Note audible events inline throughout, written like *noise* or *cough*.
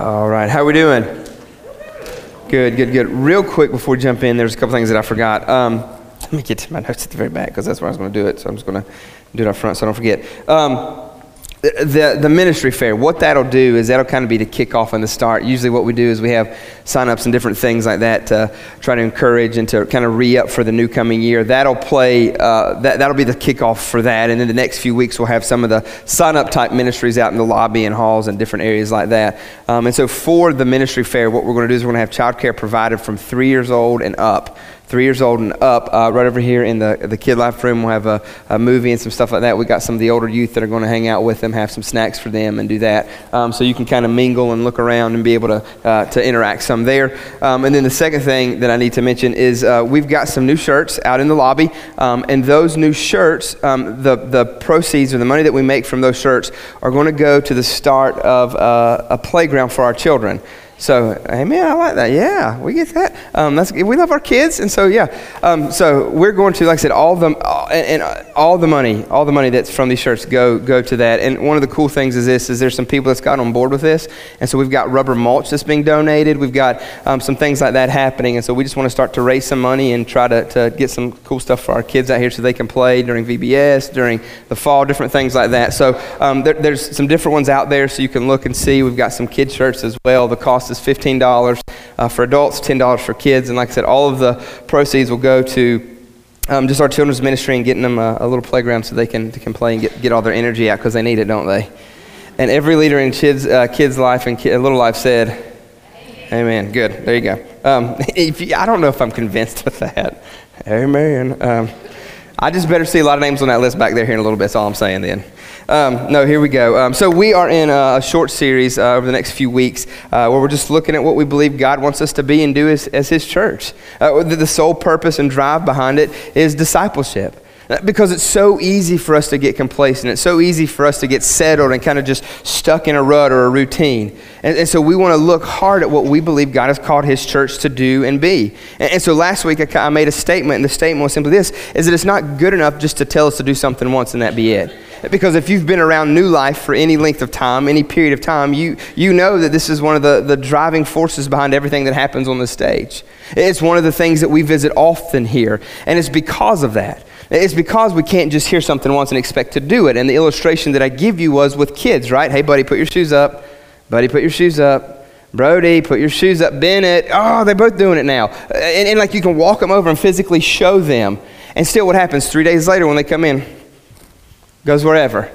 All right, how we doing? Good, good, good. Real quick before we jump in, there's a couple things that I forgot. Um, let me get to my notes at the very back because that's where I was going to do it. So I'm just going to do it up front so I don't forget. Um, the, the ministry fair, what that'll do is that'll kind of be the kickoff and the start. Usually, what we do is we have sign-ups and different things like that to try to encourage and to kind of re-up for the new coming year. That'll play. Uh, that that'll be the kickoff for that, and then the next few weeks we'll have some of the sign-up type ministries out in the lobby and halls and different areas like that. Um, and so, for the ministry fair, what we're going to do is we're going to have childcare provided from three years old and up three years old and up. Uh, right over here in the, the Kid Life room, we'll have a, a, movie and some stuff like that. We got some of the older youth that are going to hang out with them, have some snacks for them, and do that. Um, so you can kind of mingle and look around and be able to, uh, to interact some there. Um, and then the second thing that I need to mention is uh, we've got some new shirts out in the lobby. Um, and those new shirts, um, the, the proceeds or the money that we make from those shirts are going to go to the start of uh, a playground for our children. So, amen. I like that. Yeah, we get that. Um, that's we love our kids, and so yeah. Um, so we're going to, like I said, all the all, and, and, all the money, all the money that's from these shirts go go to that. And one of the cool things is this: is there's some people that's got on board with this, and so we've got rubber mulch that's being donated. We've got um, some things like that happening, and so we just want to start to raise some money and try to, to get some cool stuff for our kids out here so they can play during VBS, during the fall, different things like that. So um, there, there's some different ones out there, so you can look and see. We've got some kid shirts as well. The cost is $15 uh, for adults, $10 for kids. And like I said, all of the proceeds will go to um, just our children's ministry and getting them a, a, little playground so they can, they can play and get, get all their energy out because they need it, don't they? And every leader in kids, uh, kids' life and little life said, Amen. Good. There you go. Um, *laughs* you, I don't know if I'm convinced of that. Amen. Um, I just better see a lot of names on that list back there here in a little bit. That's all I'm saying then. Um, no, here we go. Um, so we are in a, short series uh, over the next few weeks uh, where we're just looking at what we believe God wants us to be and do as, as His church. Uh, the, the sole purpose and drive behind it is discipleship uh, because it's so easy for us to get complacent. It's so easy for us to get settled and kind of just stuck in a rut or a routine. And, and so we want to look hard at what we believe God has called His church to do and be. And, and so last week I, I made a statement, and the statement was simply this, is that it's not good enough just to tell us to do something once and that be it. Because if you've been around New Life for any length of time, any period of time, you, you know that this is one of the, the driving forces behind everything that happens on the stage. It's one of the things that we visit often here, and it's because of that. It's because we can't just hear something once and expect to do it. And the illustration that I give you was with kids, right? Hey, buddy, put your shoes up. Buddy, put your shoes up. Brody, put your shoes up. Bennett, oh, they're both doing it now. And, and like you can walk them over and physically show them. And still, what happens three days later when they come in? Goes wherever.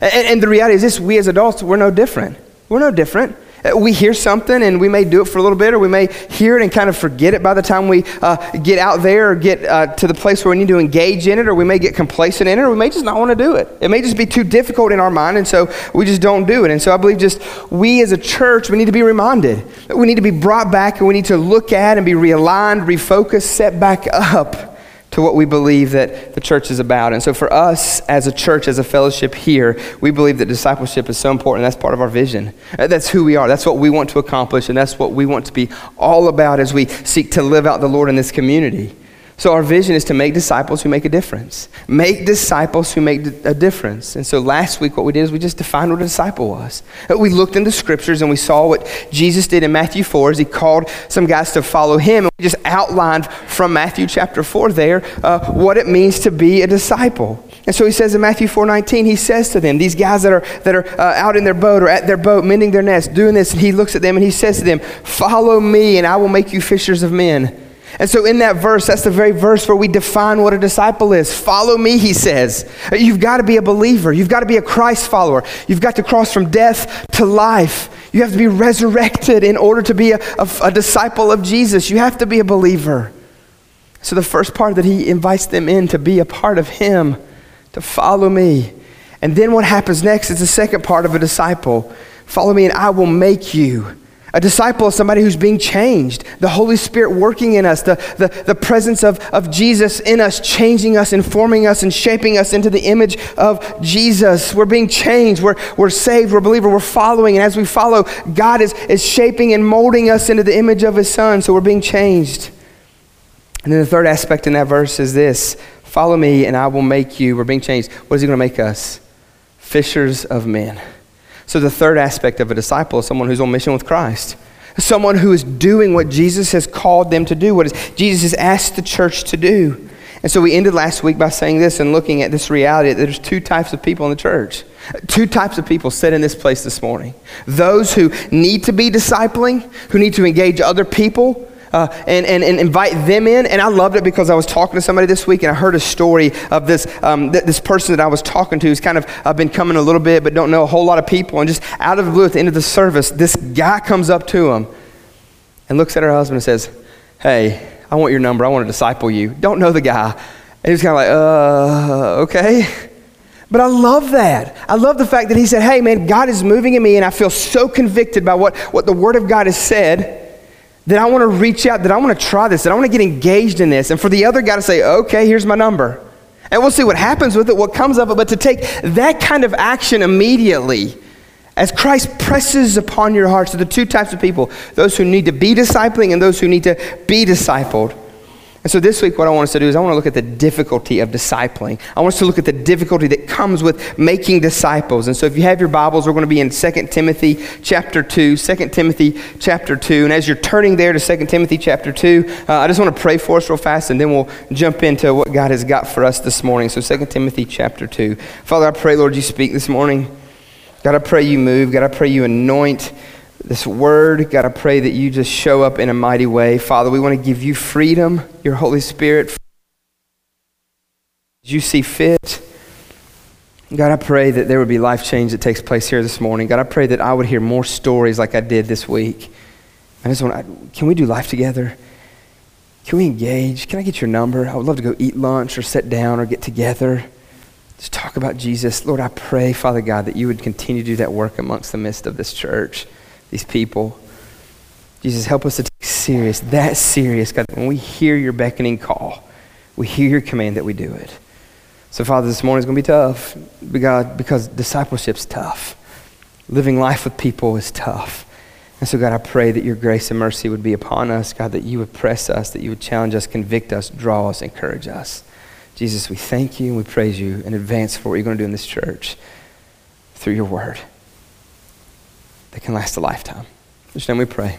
And, and, the reality is this we as adults, we're no different. We're no different. Uh, we hear something and we may do it for a little bit, or we may hear it and kind of forget it by the time we uh, get out there or get uh, to the place where we need to engage in it, or we may get complacent in it, or we may just not want to do it. It may just be too difficult in our mind, and so we just don't do it. And so I believe just we as a church, we need to be reminded. We need to be brought back and we need to look at and be realigned, refocused, set back up to what we believe that the church is about. And so, for us as a church, as a fellowship here, we believe that discipleship is so important. That's part of our vision. Uh, that's who we are. That's what we want to accomplish, and that's what we want to be all about as we seek to live out the Lord in this community. So, our vision is to make disciples who make a difference. Make disciples who make a difference. And so, last week, what we did is we just defined what a disciple was. We looked in the scriptures and we saw what Jesus did in Matthew 4 as he called some guys to follow him. And we just outlined from Matthew chapter 4 there uh, what it means to be a disciple. And so he says in Matthew 4:19, he says to them, these guys that are that are uh, out in their boat or at their boat mending their nets, doing this, and he looks at them and he says to them, "Follow me, and I will make you fishers of men." And so, in that verse, that's the very verse where we define what a disciple is. Follow me, he says. You've got to be a believer. You've got to be a Christ follower. You've got to cross from death to life. You have to be resurrected in order to be a, a, a disciple of Jesus. You have to be a believer. So, the first part that he invites them in to be a part of him, to follow me. And then what happens next is the second part of a disciple follow me, and I will make you a disciple is somebody who's being changed. The Holy Spirit working in us, the, the, the presence of, of Jesus in us, changing us, informing us, and shaping us into the image of Jesus. We're being changed. We're, we're saved. We're a believer. We're following. And as we follow, God is, is shaping and molding us into the image of His Son. So we're being changed. And then the third aspect in that verse is this Follow me, and I will make you. We're being changed. What is He going to make us? Fishers of men. So, the third aspect of a disciple is someone who's on mission with Christ, someone who is doing what Jesus has called them to do, what Jesus has asked the church to do. And so, we ended last week by saying this and looking at this reality that there's two types of people in the church. Two types of people sit in this place this morning those who need to be discipling, who need to engage other people uh, and, and, and invite them in. And I loved it because I was talking to somebody this week and I heard a story of this, um, th- this person that I was talking to who's kind of uh, been coming a little bit but don't know a whole lot of people. And just out of the blue at the end of the service, this guy comes up to him and looks at her husband and says, Hey, I want your number. I want to disciple you. Don't know the guy. And he's kind of like, uh, okay. But I love that. I love the fact that he said, hey, man, God is moving in me, and I feel so convicted by what, what the Word of God has said that I want to reach out, that I want to try this, that I want to get engaged in this. And for the other guy to say, okay, here's my number. And we'll see what happens with it, what comes of it. But to take that kind of action immediately, as Christ presses upon your hearts, so the two types of people those who need to be discipling and those who need to be discipled. And so this week, what I want us to do is I want to look at the difficulty of discipling. I want us to look at the difficulty that comes with making disciples. And so if you have your Bibles, we're going to be in 2 Timothy chapter 2, 2 Timothy chapter 2. And as you're turning there to 2 Timothy chapter 2, uh, I just want to pray for us real fast, and then we'll jump into what God has got for us this morning. So 2 Timothy chapter 2. Father, I pray, Lord, you speak this morning. God, I pray you move. God, I pray you anoint this word. God, I pray that you just show up in a mighty way. Father, we want to give you freedom, your Holy Spirit. As you see fit. God, I pray that there would be life change that takes place here this morning. God, I pray that I would hear more stories like I did this week. I just want can we do life together? Can we engage? Can I get your number? I would love to go eat lunch or sit down or get together. Just talk about Jesus. Lord, I pray, Father God, that you would continue to do that work amongst the midst of this church these people. Jesus, help us to take serious, that serious, God. When we hear your beckoning call, we hear your command that we do it. So, Father, this morning is going to be tough, God, because discipleship's tough. Living life with people is tough. And so, God, I pray that your grace and mercy would be upon us, God, that you would press us, that you would challenge us, convict us, draw us, encourage us. Jesus, we thank you and we praise you in advance for what you're going to do in this church through your word that can last a lifetime. Just name we pray.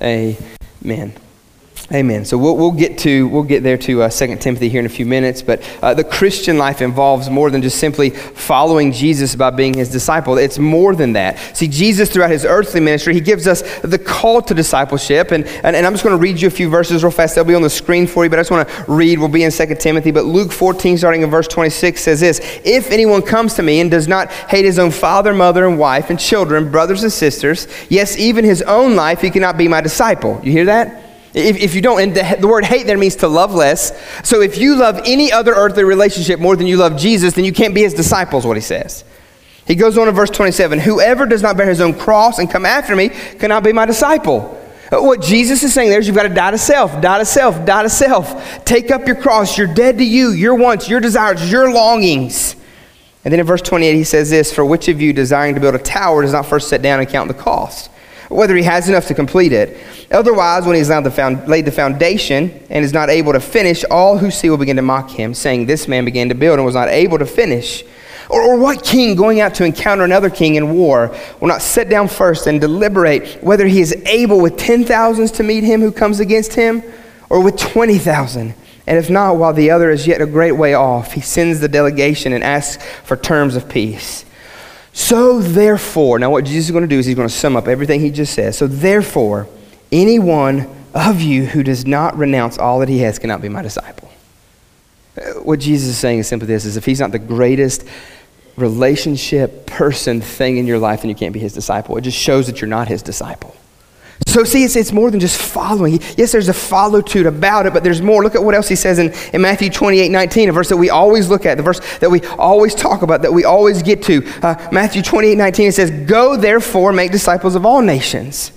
Amen. Amen. So we'll, we'll get to we'll get there to uh, 2 Timothy here in a few minutes, but uh, the Christian life involves more than just simply following Jesus by being his disciple. It's more than that. See, Jesus throughout his earthly ministry, he gives us the call to discipleship, and, and, and I'm just going to read you a few verses real fast. They'll be on the screen for you, but I just want to read. We'll be in 2 Timothy, but Luke 14, starting in verse 26, says this: If anyone comes to me and does not hate his own father, mother, and wife, and children, brothers and sisters, yes, even his own life, he cannot be my disciple. You hear that? If, if you don't, and the, the word hate there means to love less. So if you love any other earthly relationship more than you love Jesus, then you can't be his disciples, what he says. He goes on in verse 27 Whoever does not bear his own cross and come after me cannot be my disciple. Uh, what Jesus is saying there is you've got to die to self, die to self, die to self. Take up your cross. You're dead to you, your wants, your desires, your longings. And then in verse 28, he says this For which of you desiring to build a tower does not first sit down and count the cost? Whether he has enough to complete it. Otherwise, when he has laid the foundation and is not able to finish, all who see will begin to mock him, saying, This man began to build and was not able to finish. Or, or what king going out to encounter another king in war will not sit down first and deliberate whether he is able with ten thousands to meet him who comes against him, or with twenty thousand? And if not, while the other is yet a great way off, he sends the delegation and asks for terms of peace. So therefore, now what Jesus is going to do is he's going to sum up everything he just said. So therefore, anyone of you who does not renounce all that he has cannot be my disciple. Uh, what Jesus is saying is simply this is if he's not the greatest relationship, person, thing in your life, then you can't be his disciple. It just shows that you're not his disciple. So, see, it's, it's more than just following. Yes, there's a follow to about it, but there's more. Look at what else he says in, in Matthew 28 19, a verse that we always look at, the verse that we always talk about, that we always get to. Uh, Matthew 28 19, it says, Go therefore, make disciples of all nations.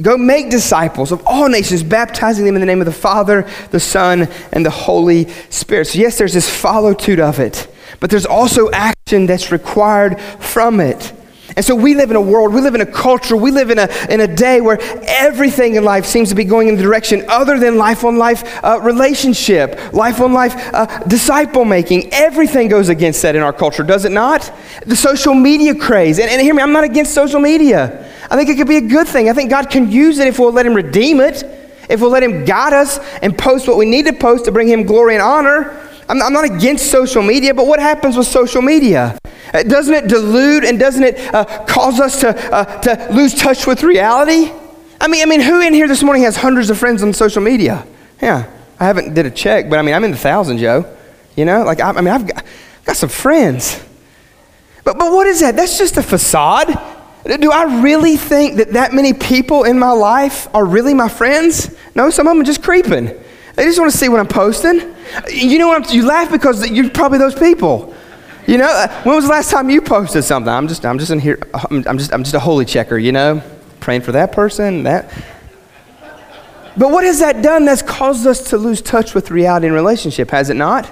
Go make disciples of all nations, baptizing them in the name of the Father, the Son, and the Holy Spirit. So, yes, there's this follow to of it, but there's also action that's required from it. And so we live in a world, we live in a culture, we live in a, in a day where everything in life seems to be going in the direction other than life on life uh, relationship, life on life uh, disciple making. Everything goes against that in our culture, does it not? The social media craze. And, and hear me, I'm not against social media. I think it could be a good thing. I think God can use it if we'll let Him redeem it, if we'll let Him guide us and post what we need to post to bring Him glory and honor. I'm, I'm not against social media, but what happens with social media? Uh, doesn't it delude and doesn't it uh, cause us to, uh, to lose touch with reality? I mean, I mean, who in here this morning has hundreds of friends on social media? Yeah, I haven't did a check, but I mean, I'm in the thousands, Joe. You know, like I, I mean, I've got, got some friends. But, but what is that? That's just a facade. Do I really think that that many people in my life are really my friends? No, some of them are just creeping. They just want to see what I'm posting. You know what? I'm, you laugh because you're probably those people. You know, uh, when was the last time you posted something? I'm just, I'm just in here, I'm, I'm, just, I'm just a holy checker, you know, praying for that person, that. But what has that done? That's caused us to lose touch with reality and relationship, has it not?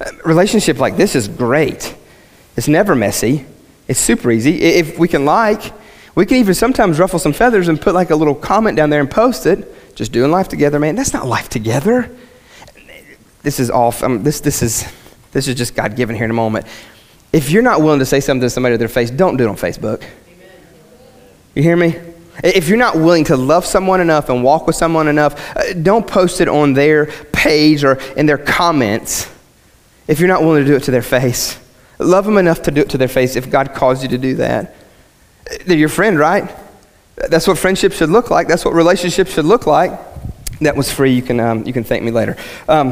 A uh, relationship like this is great. It's never messy. It's super easy. If we can like, we can even sometimes ruffle some feathers and put like a little comment down there and post it. Just doing life together, man. That's not life together. This is off. Um, this, this is this is just God given here in a moment. If you're not willing to say something to somebody to their face, don't do it on Facebook. You hear me? If you're not willing to love someone enough and walk with someone enough, uh, don't post it on their page or in their comments if you're not willing to do it to their face. Love them enough to do it to their face if God calls you to do that. They're your friend, right? That's what friendship should look like. That's what relationships should look like. That was free. You can, um, you can thank me later. Um,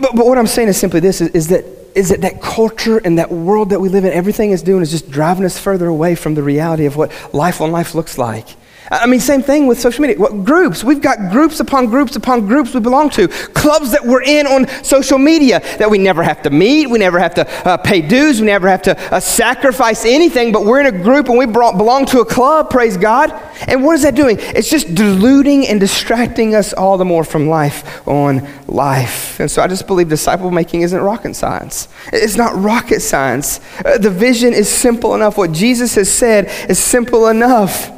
but, but what I'm saying is simply this is, is that is that that culture and that world that we live in, everything is doing is just driving us further away from the reality of what life on life looks like. I mean, same thing with social media. What, groups. We've got groups upon groups upon groups we belong to. Clubs that we're in on social media that we never have to meet. We never have to uh, pay dues. We never have to uh, sacrifice anything. But we're in a group and we brought, belong to a club, praise God. And what is that doing? It's just diluting and distracting us all the more from life on life. And so I just believe disciple making isn't rocket science. It's not rocket science. Uh, the vision is simple enough. What Jesus has said is simple enough.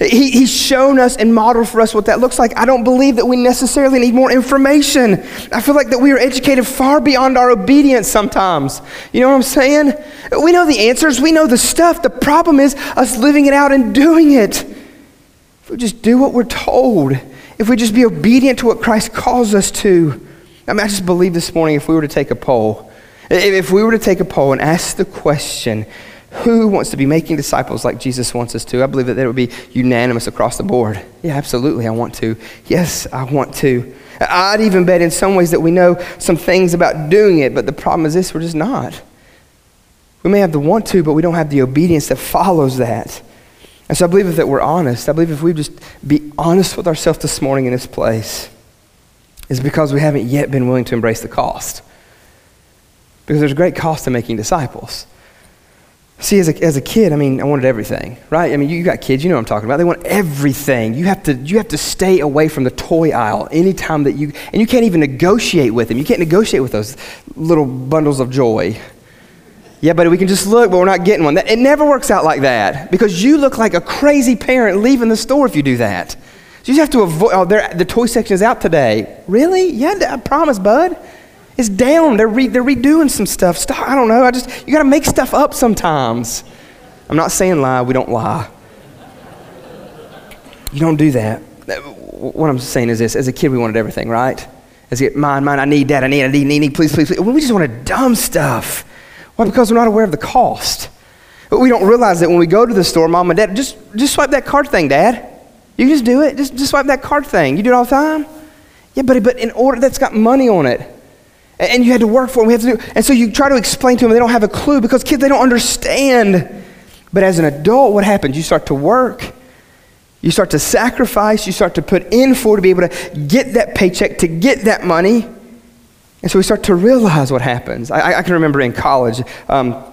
He, he's shown us and modeled for us what that looks like. I don't believe that we necessarily need more information. I feel like that we are educated far beyond our obedience sometimes. You know what I'm saying? We know the answers, we know the stuff. The problem is us living it out and doing it. If we just do what we're told, if we just be obedient to what Christ calls us to. I mean, I just believe this morning if we were to take a poll, if we were to take a poll and ask the question, who wants to be making disciples like Jesus wants us to? I believe that that would be unanimous across the board. Yeah, absolutely, I want to. Yes, I want to. I'd even bet in some ways that we know some things about doing it, but the problem is this we're just not. We may have the want to, but we don't have the obedience that follows that. And so I believe that we're honest. I believe if we just be honest with ourselves this morning in this place, is because we haven't yet been willing to embrace the cost. Because there's a great cost to making disciples. See, as a, as a kid, I mean, I wanted everything, right? I mean, you got kids, you know what I'm talking about. They want everything. You have to, you have to stay away from the toy aisle anytime that you, and you can't even negotiate with them. You can't negotiate with those little bundles of joy. Yeah, but we can just look, but we're not getting one. That, it never works out like that because you look like a crazy parent leaving the store if you do that. So you have to avoid, oh, the toy section is out today. Really? Yeah, I promise, bud. It's down. They're, re- they're redoing some stuff. Stop. I don't know. I just, you got to make stuff up sometimes. I'm not saying lie. We don't lie. You don't do that. What I'm saying is this as a kid, we wanted everything, right? As a mine, mine, I need that, I need, I need, need, need please, please, please. We just wanted dumb stuff. Why? Because we're not aware of the cost. But we don't realize that when we go to the store, mom and dad, just, just swipe that card thing, dad. You just do it. Just, just swipe that card thing. You do it all the time. Yeah, but, but in order, that's got money on it. And you had to work for it. We have to do, and so you try to explain to them, they don't have a clue because kids, they don't understand. But as an adult, what happens? You start to work. You start to sacrifice. You start to put in for to be able to get that paycheck, to get that money. And so we start to realize what happens. I, I can remember in college, um,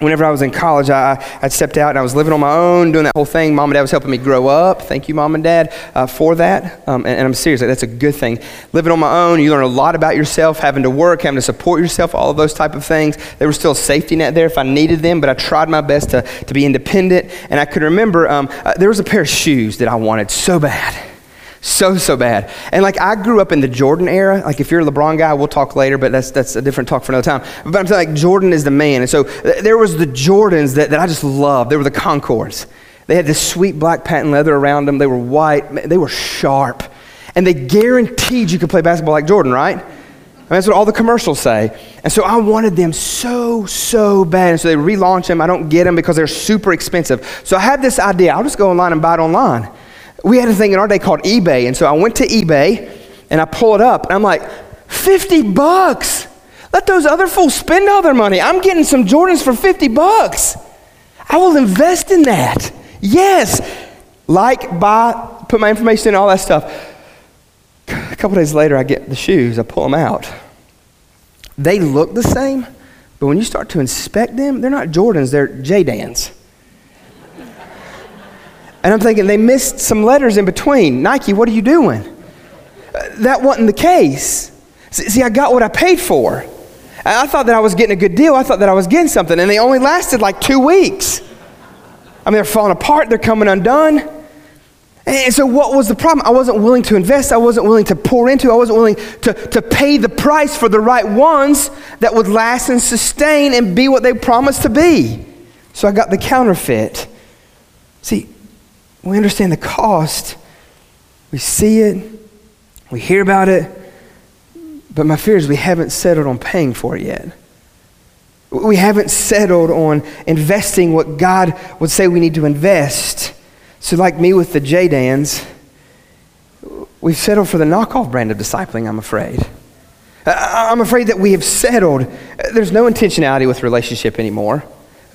whenever I was in college, I, I stepped out and I was living on my own, doing that whole thing. Mom and dad was helping me grow up. Thank you, mom and dad, uh, for that. Um, and, and, I'm serious, that's a good thing. Living on my own, you learn a lot about yourself, having to work, having to support yourself, all of those type of things. There was still a safety net there if I needed them, but I tried my best to, to be independent. And I could remember um, uh, there was a pair of shoes that I wanted so bad. So, so bad. And like I grew up in the Jordan era. Like if you're a LeBron guy, we'll talk later, but that's, that's a different talk for another time. But I'm saying like Jordan is the man. And so th- there was the Jordans that, that I just loved. They were the Concords. They had this sweet black patent leather around them. They were white. They were sharp. And they guaranteed you could play basketball like Jordan, right? And that's what all the commercials say. And so I wanted them so, so bad. And so they relaunch them. I don't get them because they're super expensive. So I had this idea. I'll just go online and buy it online we had a thing in our day called eBay. And so I went to eBay and I pull it up and I'm like, 50 bucks. Let those other fools spend all their money. I'm getting some Jordans for 50 bucks. I will invest in that. Yes. Like, buy, put my information in, all that stuff. A couple days later, I get the shoes, I pull them out. They look the same, but when you start to inspect them, they're not Jordans, they're J-Dans. And I'm thinking, they missed some letters in between. Nike, what are you doing? Uh, that wasn't the case. See, I got what I paid for. I thought that I was getting a good deal. I thought that I was getting something. And they only lasted like two weeks. I mean, they're falling apart, they're coming undone. And so, what was the problem? I wasn't willing to invest. I wasn't willing to pour into. I wasn't willing to, to pay the price for the right ones that would last and sustain and be what they promised to be. So, I got the counterfeit. See, we understand the cost. We see it, we hear about it, but my fear is we haven't settled on paying for it yet. We haven't settled on investing what God would say we need to invest. So, like me with the J-Dans, we've settled for the knockoff brand of discipling, I'm afraid. I'm afraid that we have settled. There's no intentionality with relationship anymore.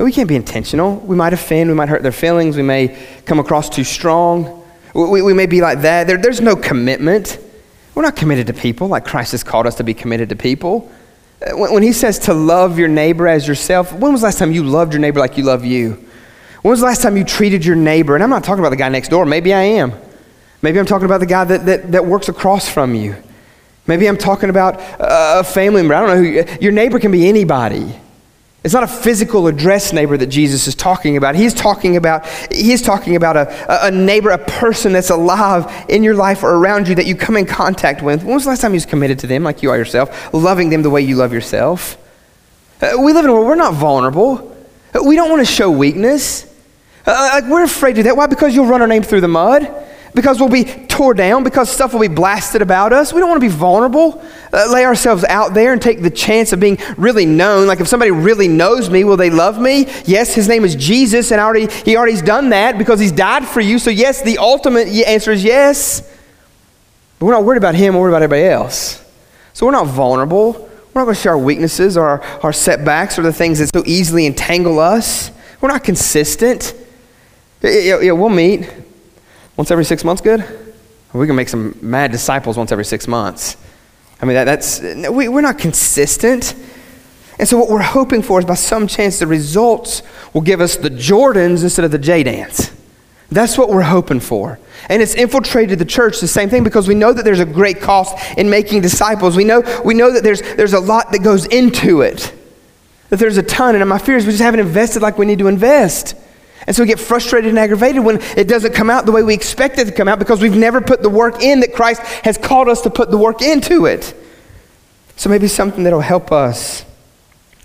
We can't be intentional. We might offend, we might hurt their feelings, we may come across too strong. We, we may be like that. There, there's no commitment. We're not committed to people like Christ has called us to be committed to people. Uh, when, when he says to love your neighbor as yourself, when was the last time you loved your neighbor like you love you? When was the last time you treated your neighbor? And I'm not talking about the guy next door. Maybe I am. Maybe I'm talking about the guy that, that, that works across from you. Maybe I'm talking about a family member. I don't know who. Your neighbor can be anybody. It's not a physical address neighbor that Jesus is talking about. He's talking about, he's talking about a, a neighbor, a person that's alive in your life or around you that you come in contact with. When was the last time you was committed to them like you are yourself, loving them the way you love yourself? Uh, we live in a world, we're not vulnerable. We don't want to show weakness. Uh, like we're afraid of that. Why? Because you'll run our name through the mud because we'll be tore down, because stuff will be blasted about us. We don't want to be vulnerable, uh, lay ourselves out there and take the chance of being really known. Like if somebody really knows me, will they love me? Yes, his name is Jesus, and already he already's done that because he's died for you. So yes, the ultimate answer is yes. But we're not worried about him, we're worried about everybody else. So we're not vulnerable. We're not going to share our weaknesses or our, our setbacks or the things that so easily entangle us. We're not consistent. Yeah, yeah, we'll meet. Once every six months good? We can make some mad disciples once every six months. I mean, that, that's, we, we're not consistent. And so, what we're hoping for is by some chance the results will give us the Jordans instead of the J-Dans. That's what we're hoping for. And it's infiltrated the church the same thing because we know that there's a great cost in making disciples. We know, we know that there's, there's a lot that goes into it, that there's a ton. And my fear is we just haven't invested like we need to invest. And so we get frustrated and aggravated when it doesn't come out the way we expect it to come out because we've never put the work in that Christ has called us to put the work into it. So maybe something that'll help us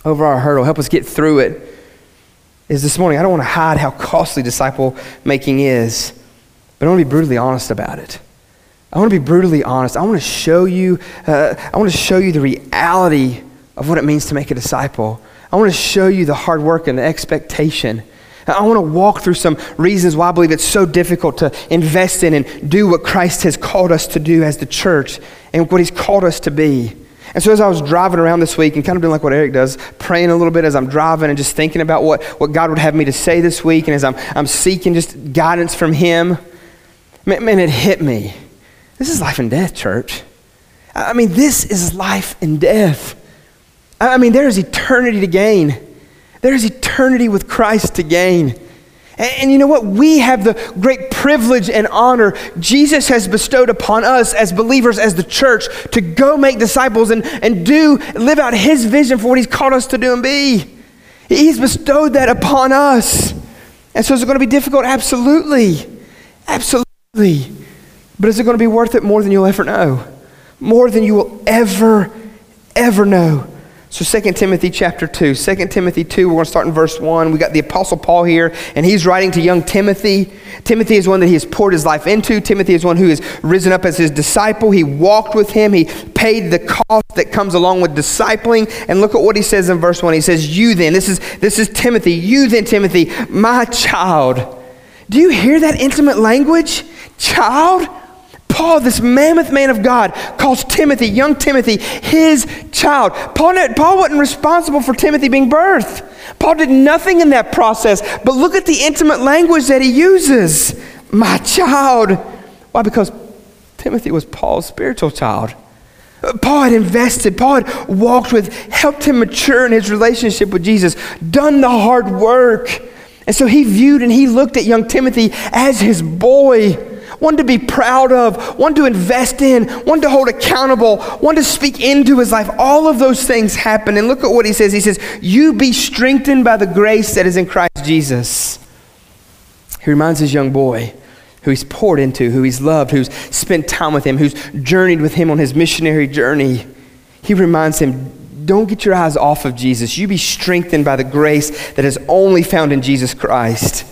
over our hurdle, help us get through it, is this morning. I don't want to hide how costly disciple making is, but I want to be brutally honest about it. I want to be brutally honest. I want to show you, uh, I want to show you the reality of what it means to make a disciple. I want to show you the hard work and the expectation I want to walk through some reasons why I believe it's so difficult to invest in and do what Christ has called us to do as the church and what He's called us to be. And so, as I was driving around this week and kind of doing like what Eric does, praying a little bit as I'm driving and just thinking about what, what God would have me to say this week, and as I'm, I'm seeking just guidance from Him, man, man, it hit me. This is life and death, church. I mean, this is life and death. I mean, there is eternity to gain. There is eternity with Christ to gain. And, and, you know what? We have the great privilege and honor Jesus has bestowed upon us as believers, as the church, to go make disciples and, and do, live out His vision for what He's called us to do and be. He's bestowed that upon us. And so is it going to be difficult? Absolutely. Absolutely. But is it going to be worth it more than you'll ever know? More than you will ever, ever know. So 2 Timothy chapter 2. 2 Timothy 2, we're going to start in verse 1. We got the Apostle Paul here, and he's writing to young Timothy. Timothy is one that he has poured his life into. Timothy is one who has risen up as his disciple. He walked with him. He paid the cost that comes along with discipling. And look at what he says in verse 1. He says, You then, this is, this is Timothy, you then, Timothy, my child. Do you hear that intimate language? Child? Paul, this mammoth man of God, calls Timothy, young Timothy, his child. Paul, Paul wasn't responsible for Timothy being birthed. Paul did nothing in that process, but look at the intimate language that he uses. My child. Why? Because Timothy was Paul's spiritual child. Paul had invested, Paul had walked with, helped him mature in his relationship with Jesus, done the hard work. And so he viewed and he looked at young Timothy as his boy one to be proud of, one to invest in, one to hold accountable, one to speak into his life. All of those things happen. And look at what he says. He says, You be strengthened by the grace that is in Christ Jesus. He reminds his young boy who he's poured into, who he's loved, who's spent time with him, who's journeyed with him on his missionary journey. He reminds him, don't get your eyes off of Jesus. You be strengthened by the grace that is only found in Jesus Christ.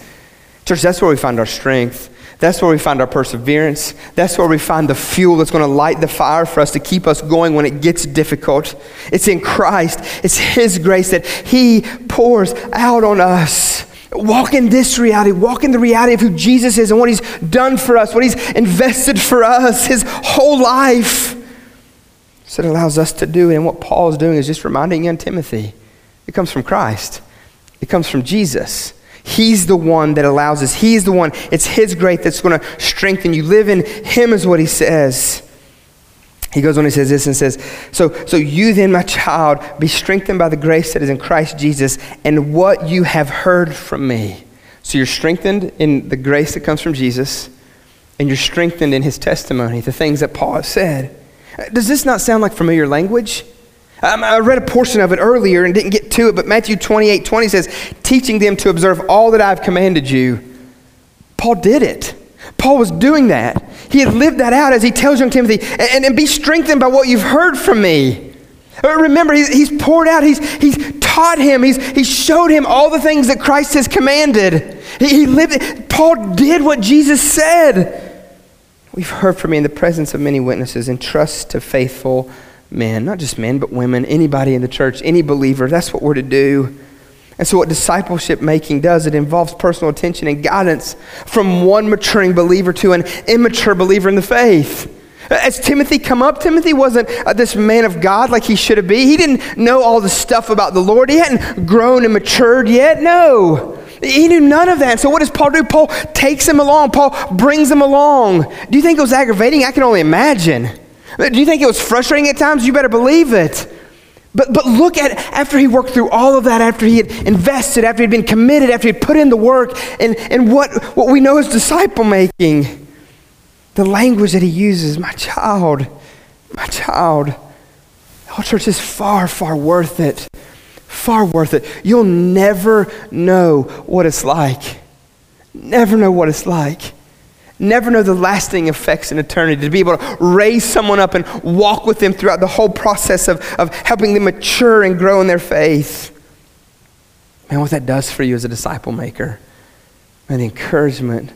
Church, that's where we find our strength. That's where we find our perseverance. That's where we find the fuel that's going to light the fire for us to keep us going when it gets difficult. It's in Christ, it's His grace that He pours out on us. Walk in this reality. Walk in the reality of who Jesus is and what He's done for us, what He's invested for us, His whole life. So it allows us to do. And what Paul is doing is just reminding young Timothy it comes from Christ, it comes from Jesus. He's the one that allows us. He's the one. It's His grace that's going to strengthen you. Live in Him, is what He says. He goes on he says this and says, so, so you then, my child, be strengthened by the grace that is in Christ Jesus and what you have heard from me. So you're strengthened in the grace that comes from Jesus, and you're strengthened in his testimony, the things that Paul has said. Does this not sound like familiar language? Um, I read a portion of it earlier and didn't get to it, but Matthew 28 20 says, teaching them to observe all that I've commanded you. Paul did it. Paul was doing that. He had lived that out as he tells young Timothy, and, and be strengthened by what you've heard from me. Uh, remember, he's, he's poured out, he's, he's taught him, he's, he showed him all the things that Christ has commanded. He, he lived, Paul did what Jesus said. We've heard from me in the presence of many witnesses, and trust to faithful men, not just men, but women, anybody in the church, any believer. That's what we're to do. And so, what discipleship making does, it involves personal attention and guidance from one maturing believer to an immature believer in the faith. As Timothy come up, Timothy wasn't uh, this man of God like he should have been. He didn't know all the stuff about the Lord. He hadn't grown and matured yet. No. He knew none of that. So what does Paul do? Paul takes him along. Paul brings him along. Do you think it was aggravating? I can only imagine. Do you think it was frustrating at times? You better believe it. But, but look at after he worked through all of that, after he had invested, after he'd been committed, after he'd put in the work, and, and what, what we know is disciple making. The language that he uses, my child, my child. Oh, church is far, far worth it. Far worth it. You'll never know what it's like. Never know what it's like never know the lasting effects in eternity, to be able to raise someone up and walk with them throughout the whole process of, of helping them mature and grow in their faith. Man, what that does for you as a disciple maker, man, the encouragement,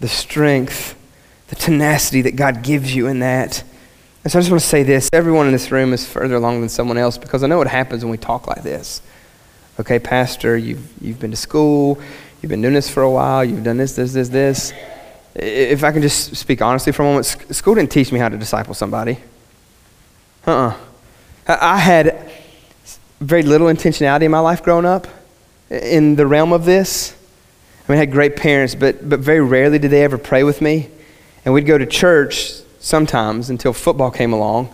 the strength, the tenacity that God gives you in that. And so I just want to say this everyone in this room is further along than someone else because I know what happens when we talk like this. Okay, Pastor, you've, you've been to school, you've been doing this for a while, you've done this, this, this, this if I can just speak honestly for a moment, school didn't teach me how to disciple somebody. Uh uh I had very little intentionality in my life growing up in the realm of this. I mean, I had great parents, but, but very rarely did they ever pray with me. And we'd go to church sometimes until football came along,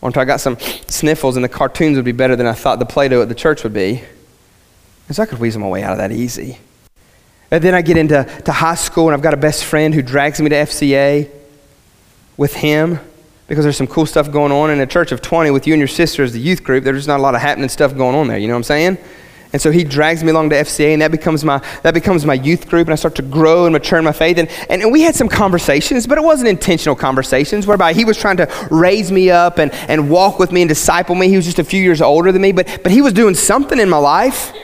or until I got some sniffles and the cartoons would be better than I thought the Play Doh at the church would be. And so I could weasel my way out of that easy. And then I get into to high school and I've got a best friend who drags me to FCA with him because there's some cool stuff going on in a church of 20 with you and your sister as the youth group. There's just not a lot of happening stuff going on there. You know what I'm saying? And so he drags me along to FCA, and that becomes my, that becomes my youth group, and I start to grow and mature in my faith. And, and, and we had some conversations, but it wasn't intentional conversations, whereby he was trying to raise me up and, and walk with me and disciple me. He was just a few years older than me, but, but he was doing something in my life.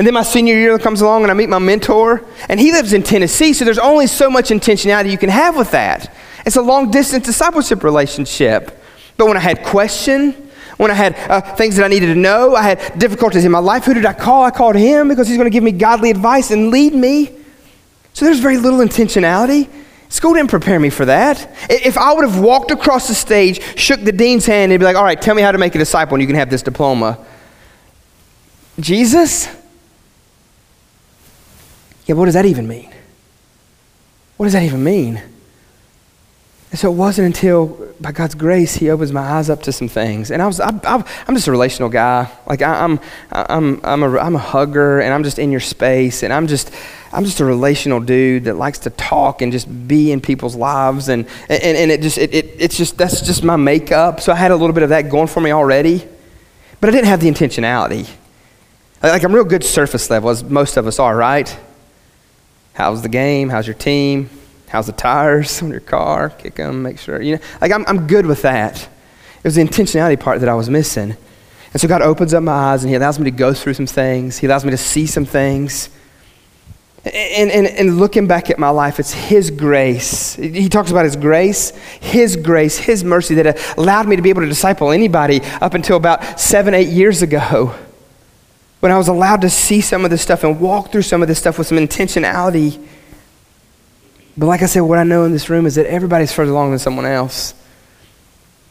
And then my senior year comes along, and I meet my mentor, and he lives in Tennessee, so there's only so much intentionality you can have with that. It's a long distance discipleship relationship. But when I had question, when I had uh, things that I needed to know, I had difficulties in my life. Who did I call? I called him because he's going to give me godly advice and lead me. So there's very little intentionality. School didn't prepare me for that. If I would have walked across the stage, shook the dean's hand, and be like, all right, tell me how to make a disciple, and you can have this diploma. Jesus? Yeah, what does that even mean? What does that even mean? And so it wasn't until, by God's grace, He opens my eyes up to some things. And I was, I, am just a relational guy. Like I, am I'm, I'm, a, I'm a hugger, and I'm just in your space, and I'm just, I'm just a relational dude that likes to talk and just be in people's lives, and, and, and it just, it, it, it's just, that's just my makeup. So I had a little bit of that going for me already, but I didn't have the intentionality. Like I'm real good surface level, as most of us are, right? How's the game? How's your team? How's the tires on your car? Kick them, make sure. You know, like I'm, I'm good with that. It was the intentionality part that I was missing. And so God opens up my eyes and He allows me to go through some things. He allows me to see some things. And, and, and looking back at my life, it's His grace. He talks about His grace, His grace, His mercy that allowed me to be able to disciple anybody up until about seven, eight years ago. When I was allowed to see some of this stuff and walk through some of this stuff with some intentionality. But like I said, what I know in this room is that everybody's further along than someone else.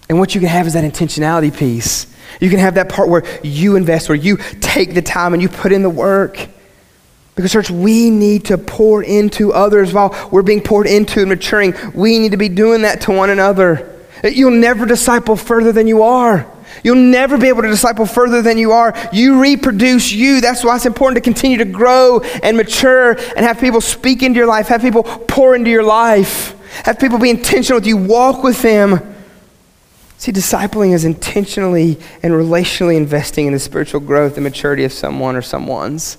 And what you can have is that intentionality piece. You can have that part where you invest, where you take the time and you put in the work. Because, church, we need to pour into others while we're being poured into and maturing. We need to be doing that to one another. You'll never disciple further than you are. You'll never be able to disciple further than you are. You reproduce you. That's why it's important to continue to grow and mature and have people speak into your life, have people pour into your life, have people be intentional with you, walk with them. See, discipling is intentionally and relationally investing in the spiritual growth and maturity of someone or someone's.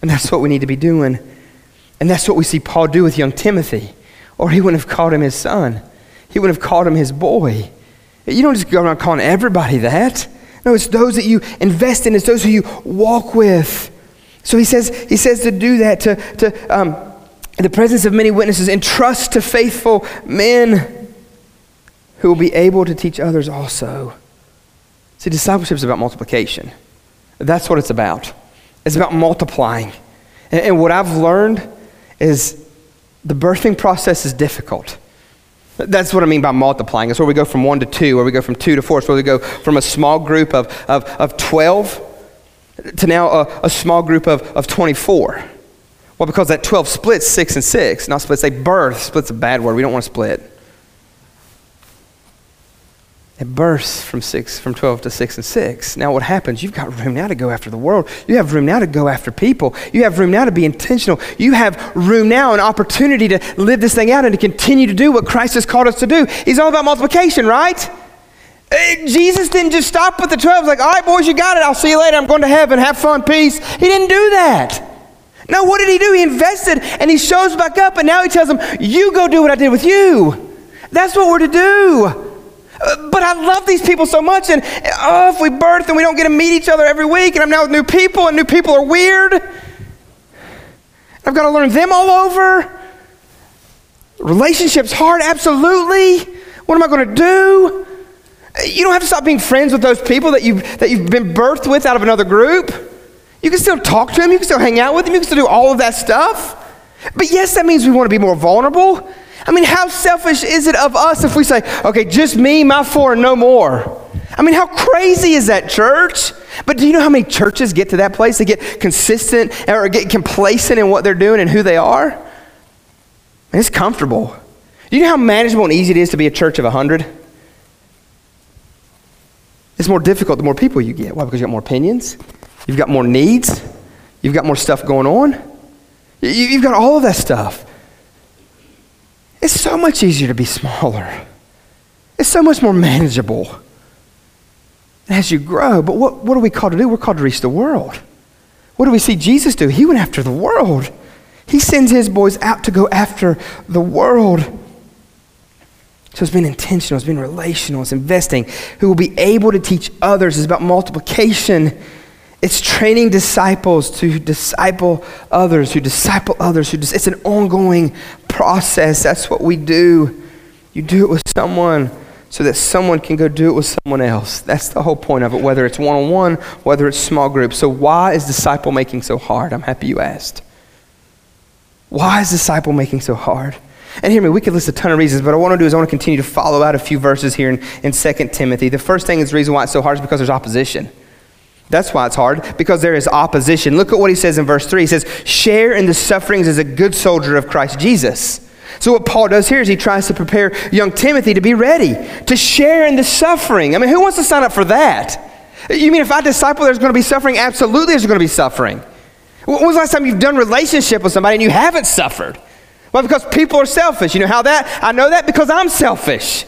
And that's what we need to be doing. And that's what we see Paul do with young Timothy. Or he wouldn't have called him his son, he wouldn't have called him his boy. You don't just go around calling everybody that. No, it's those that you invest in, it's those who you walk with. So he says, he says to do that, to, to um, the presence of many witnesses, entrust to faithful men who will be able to teach others also. See, discipleship is about multiplication. That's what it's about. It's about multiplying. And, and what I've learned is the birthing process is difficult. That's what I mean by multiplying. It's where we go from one to two, where we go from two to four. It's where we go from a small group of, of, of 12 to now a, a small group of, of 24. Well, because that 12 splits six and six, not splits, they birth. Split's a bad word. We don't want to split. It bursts from six, from 12 to six and six. Now what happens? You've got room now to go after the world. You have room now to go after people. You have room now to be intentional. You have room now, an opportunity to live this thing out and to continue to do what Christ has called us to do. He's all about multiplication, right? Eh, Jesus didn't just stop with the 12. like, all right, boys, you got it. I'll see you later. I'm going to heaven. Have fun. Peace. He didn't do that. No, what did he do? He invested and he shows back up and now he tells them, you go do what I did with you. That's what we're to do. But I love these people so much, and oh, if we birth and we don't get to meet each other every week, and I'm now with new people, and new people are weird, I've got to learn them all over. Relationships hard, absolutely. What am I going to do? You don't have to stop being friends with those people that you've, that you've been birthed with out of another group. You can still talk to them, you can still hang out with them, you can still do all of that stuff. But yes, that means we want to be more vulnerable. I mean, how selfish is it of us if we say, okay, just me, my four, and no more? I mean, how crazy is that, church? But do you know how many churches get to that place? They get consistent or get complacent in what they're doing and who they are? And it's comfortable. Do you know how manageable and easy it is to be a church of 100? It's more difficult the more people you get. Why? Because you got more opinions, you've got more needs, You've got more stuff going on. You've got all of that stuff. It's so much easier to be smaller. It's so much more manageable as you grow. But what, what are we called to do? We're called to reach the world. What do we see Jesus do? He went after the world. He sends his boys out to go after the world. So it's being intentional, it's being relational, it's investing. Who will be able to teach others is about multiplication. It's training disciples to disciple others, who disciple others. Who dis- it's an ongoing process. That's what we do. You do it with someone so that someone can go do it with someone else. That's the whole point of it, whether it's one on one, whether it's small groups. So, why is disciple making so hard? I'm happy you asked. Why is disciple making so hard? And hear me, we could list a ton of reasons, but I want to do is I want to continue to follow out a few verses here in, in 2 Timothy. The first thing is the reason why it's so hard is because there's opposition. That's why it's hard, because there is opposition. Look at what he says in verse 3. He says, Share in the sufferings as a good soldier of Christ Jesus. So, what Paul does here is he tries to prepare young Timothy to be ready, to share in the suffering. I mean, who wants to sign up for that? You mean if I disciple, there's going to be suffering? Absolutely, there's going to be suffering. When was the last time you've done relationship with somebody and you haven't suffered? Well, because people are selfish. You know how that? I know that because I'm selfish.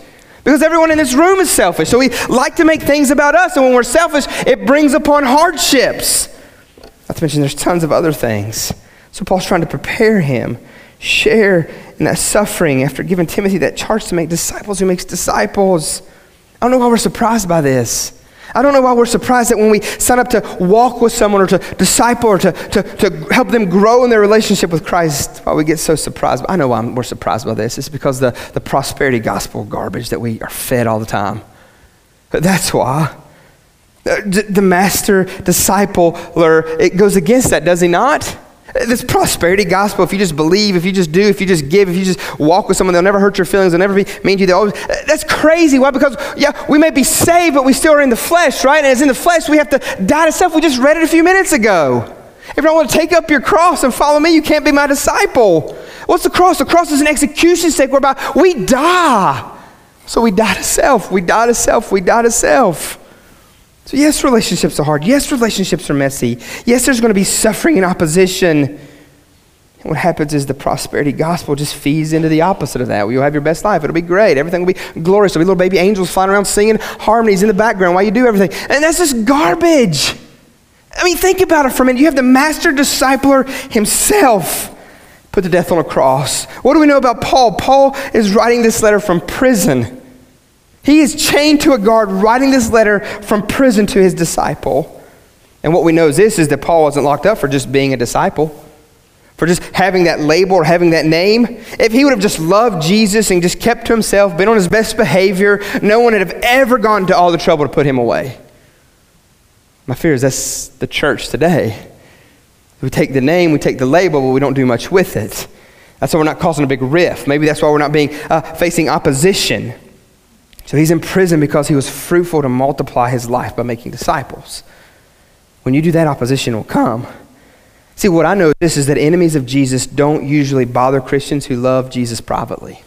Because everyone in this room is selfish. So we like to make things about us. And when we're selfish, it brings upon hardships. Not to mention, there's tons of other things. So Paul's trying to prepare him, share in that suffering after giving Timothy that charge to make disciples who makes disciples. I don't know why we're surprised by this. I don't know why we're surprised that when we sign up to walk with someone or to disciple or to, to, to help them grow in their relationship with Christ, why we get so surprised. I know why we're surprised by this. It's because the, the prosperity gospel garbage that we are fed all the time. That's why. Uh, the master discipler, it goes against that, does he not? This prosperity gospel, if you just believe, if you just do, if you just give, if you just walk with someone, they'll never hurt your feelings, they'll never be mean to you. Always, that's crazy. Why? Because, yeah, we may be saved, but we still are in the flesh, right? And as in the flesh, we have to die to self. We just read it a few minutes ago. If you don't want to take up your cross and follow me, you can't be my disciple. What's the cross? The cross is an execution stake whereby we die. So we die to self. We die to self. We die to self. So, yes, relationships are hard. Yes, relationships are messy. Yes, there's going to be suffering and opposition. And what happens is the prosperity gospel just feeds into the opposite of that. You'll have your best life. It'll be great. Everything will be glorious. There'll be little baby angels flying around singing harmonies in the background while you do everything. And that's just garbage. I mean, think about it for a minute. You have the master discipler himself put to death on a cross. What do we know about Paul? Paul is writing this letter from prison. He is chained to a guard, writing this letter from prison to his disciple. And what we know is this is that Paul wasn't locked up for just being a disciple, for just having that label or having that name. If he would have just loved Jesus and just kept to himself, been on his best behavior, no one would have ever gone to all the trouble to put him away. My fear is that's the church today. We take the name, we take the label, but we don't do much with it. That's why we're not causing a big rift. Maybe that's why we're not being uh, facing opposition. So he's in prison because he was fruitful to multiply his life by making disciples. When you do that, opposition will come. See, what I know this is that enemies of Jesus don't usually bother Christians who love Jesus privately.